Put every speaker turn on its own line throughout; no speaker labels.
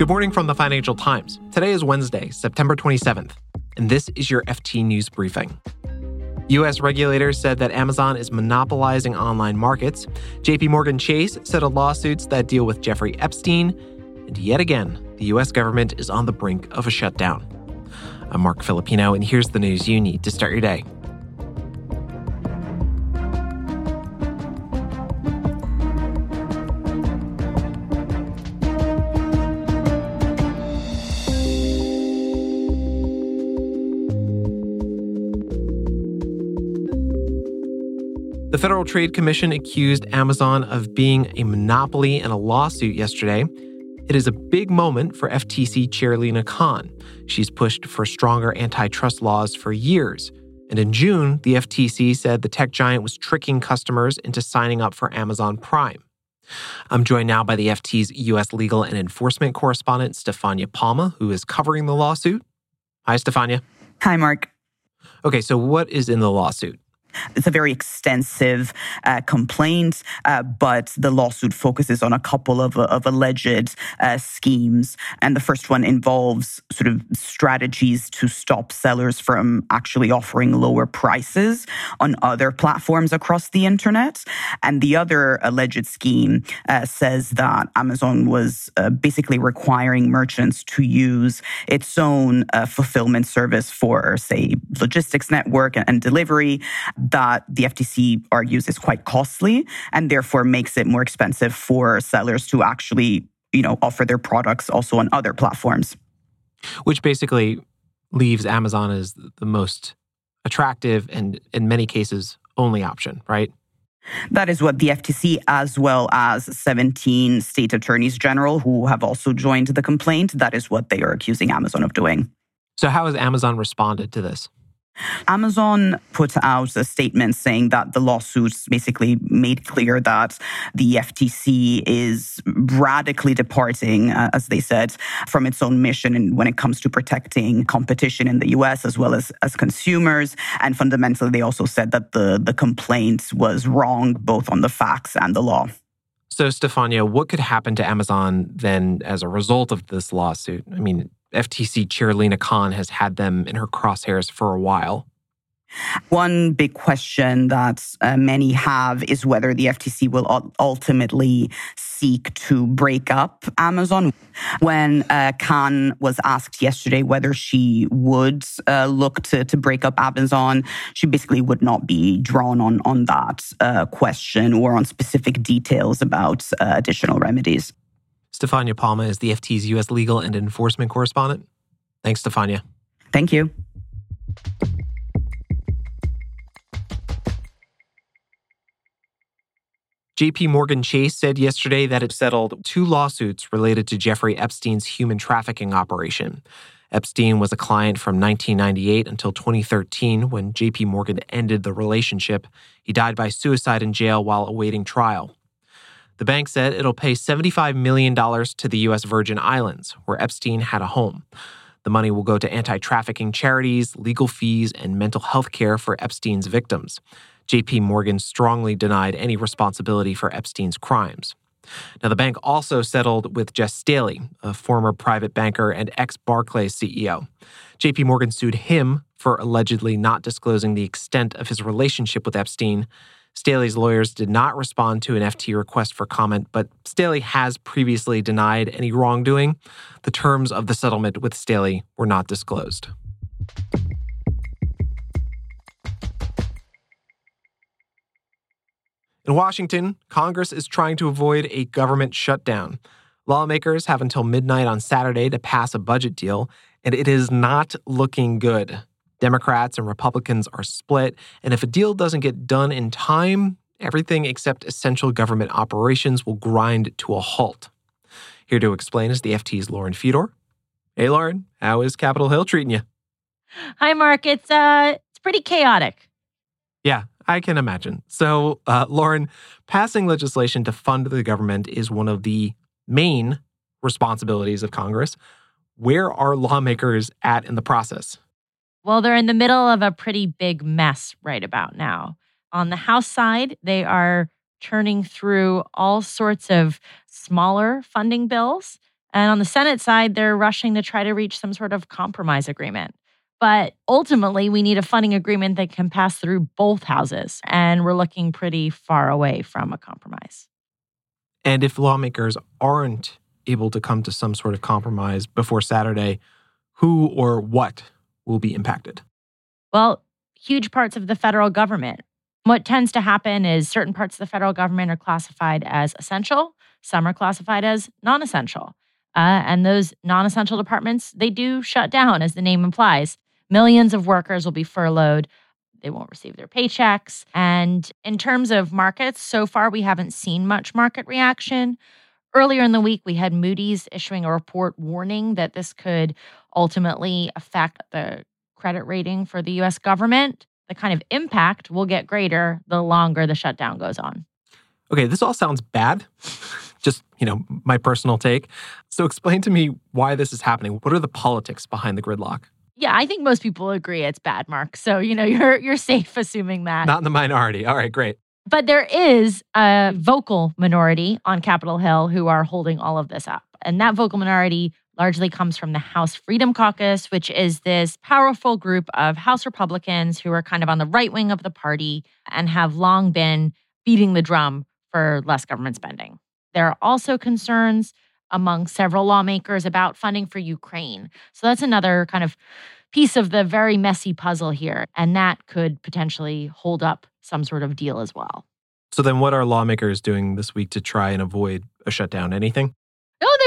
Good morning from the Financial Times. Today is Wednesday, September 27th, and this is your FT News Briefing. U.S. regulators said that Amazon is monopolizing online markets. JP Morgan Chase settled lawsuits that deal with Jeffrey Epstein. And yet again, the U.S. government is on the brink of a shutdown. I'm Marc Filippino, and here's the news you need to start your day. The Federal Trade Commission accused Amazon of being a monopoly in a lawsuit yesterday. It is a big moment for FTC Chair Lina Khan. She's pushed for stronger antitrust laws for years. And in June, the FTC said the tech giant was tricking customers into signing up for Amazon Prime. I'm joined now by the FT's U.S. legal and enforcement correspondent, Stefania Palma, who is covering the lawsuit. Hi, Stefania.
Hi, Marc.
Okay, so what is in the lawsuit?
It's a very extensive uh, complaint, uh, but the lawsuit focuses on a couple of, of alleged uh, schemes. And the first one involves sort of strategies to stop sellers from actually offering lower prices on other platforms across the internet. And the other alleged scheme uh, says that Amazon was uh, basically requiring merchants to use its own uh, fulfillment service for, say, logistics network and, and delivery that the FTC argues is quite costly and therefore makes it more expensive for sellers to actually, you know, offer their products also on other platforms.
Which basically leaves Amazon as the most attractive and in many cases only option, right?
That is what the FTC, as well as 17 state attorneys general who have also joined the complaint, that is what they are accusing Amazon of doing.
So, how has Amazon responded to this?
Amazon put out a statement saying that the lawsuits basically made clear that the FTC is radically departing, uh, as they said, from its own mission when it comes to protecting competition in the US as well as, as consumers. And fundamentally, they also said that the, the complaint was wrong, both on the facts and the law.
So, Stefania, what could happen to Amazon then as a result of this lawsuit? I mean, FTC Chair Lina Khan has had them in her crosshairs for a while.
One big question that uh, many have is whether the FTC will ultimately seek to break up Amazon. When uh, Khan was asked yesterday whether she would uh, look to, to break up Amazon, she basically would not be drawn on, on that uh, question or on specific details about uh, additional remedies.
Stefania Palma is the FT's U.S. legal and enforcement correspondent. Thanks, Stefania.
Thank you.
JP Morgan Chase said yesterday that it settled two lawsuits related to Jeffrey Epstein's human trafficking operation. Epstein was a client from 1998 until 2013 when JP Morgan ended the relationship. He died by suicide in jail while awaiting trial. The bank said it'll pay $75 million to the U.S. Virgin Islands, where Epstein had a home. The money will go to anti trafficking charities, legal fees, and mental health care for Epstein's victims. JP Morgan strongly denied any responsibility for Epstein's crimes. Now, the bank also settled with Jes Staley, a former private banker and ex Barclays CEO. JP Morgan sued him for allegedly not disclosing the extent of his relationship with Epstein Staley's lawyers did not respond to an FT request for comment, but Staley has previously denied any wrongdoing. The terms of the settlement with Staley were not disclosed. In Washington, Congress is trying to avoid a government shutdown. Lawmakers have until midnight on Saturday to pass a budget deal, and it is not looking good. Democrats and Republicans are split, and if a deal doesn't get done in time, everything except essential government operations will grind to a halt. Here to explain is the FT's Lauren Fedor. Hey, Lauren, how is Capitol Hill treating you?
Hi, Marc. It's uh, it's pretty chaotic.
Yeah, I can imagine. So, uh, Lauren, passing legislation to fund the government is one of the main responsibilities of Congress. Where are lawmakers at in the process?
Well, they're in the middle of a pretty big mess right about now. On the House side, they are churning through all sorts of smaller funding bills. And on the Senate side, they're rushing to try to reach some sort of compromise agreement. But ultimately, we need a funding agreement that can pass through both houses. And we're looking pretty far away from a compromise.
And if lawmakers aren't able to come to some sort of compromise before Saturday, who or what will be impacted?
Well, huge parts of the federal government. What tends to happen is certain parts of the federal government are classified as essential, some are classified as non essential. Uh, and those non essential departments, they do shut down, as the name implies. Millions of workers will be furloughed. They won't receive their paychecks. And in terms of markets, so far we haven't seen much market reaction. Earlier in the week, we had Moody's issuing a report warning that this could ultimately affect the credit rating for the US government. The kind of impact will get greater the longer the shutdown goes on.
Okay, this all sounds bad. Just, you know, my personal take. So explain to me why this is happening. What are the politics behind the gridlock?
Yeah, I think most people agree it's bad, Marc. So, you know, you're you're safe assuming that.
Not in the minority. All right, great.
But there is a vocal minority on Capitol Hill who are holding all of this up. And that vocal minority largely comes from the House Freedom Caucus, which is this powerful group of House Republicans who are kind of on the right wing of the party and have long been beating the drum for less government spending. There are also concerns among several lawmakers about funding for Ukraine. So that's another kind of piece of the very messy puzzle here. And that could potentially hold up some sort of deal as well.
So then, what are lawmakers doing this week to try and avoid a shutdown? Anything?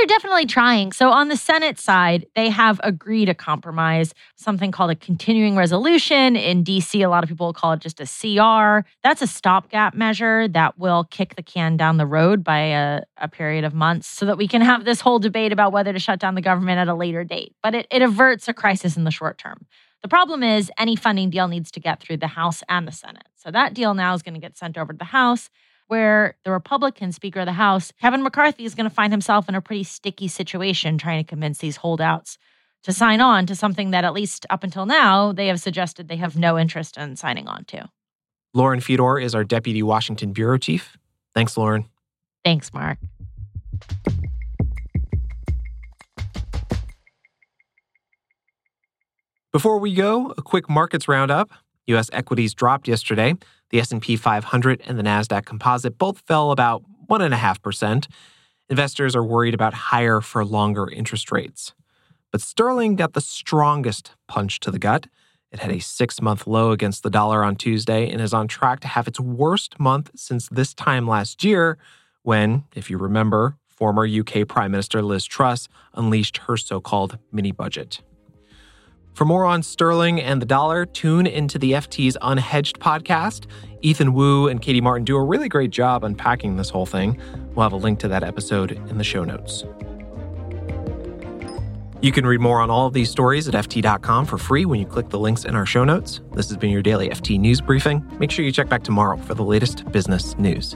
They're definitely trying. So, on the Senate side, they have agreed a compromise, something called a continuing resolution. In DC, a lot of people call it just a CR. That's a stopgap measure that will kick the can down the road by a, a, period of months so that we can have this whole debate about whether to shut down the government at a later date. But it, it averts a crisis in the short term. The problem is, any funding deal needs to get through the House and the Senate. So, that deal now is going to get sent over to the House where the Republican Speaker of the House, Kevin McCarthy, is going to find himself in a pretty sticky situation trying to convince these holdouts to sign on to something that, at least up until now, they have suggested they have no interest in signing on to.
Lauren Fedor is our Deputy Washington Bureau Chief. Thanks, Lauren.
Thanks, Marc.
Before we go, a quick markets roundup. US equities dropped yesterday. The S&P 500 and the Nasdaq Composite both fell about 1.5%. Investors are worried about higher for longer interest rates. But sterling got the strongest punch to the gut. It had a six month low against the dollar on Tuesday and is on track to have its worst month since this time last year, when, if you remember, former UK Prime Minister Liz Truss unleashed her so called mini budget. For more on sterling and the dollar, tune into the FT's Unhedged podcast. Ethan Wu and Katie Martin do a really great job unpacking this whole thing. We'll have a link to that episode in the show notes. You can read more on all of these stories at FT.com for free when you click the links in our show notes. This has been your daily FT News Briefing. Make sure you check back tomorrow for the latest business news.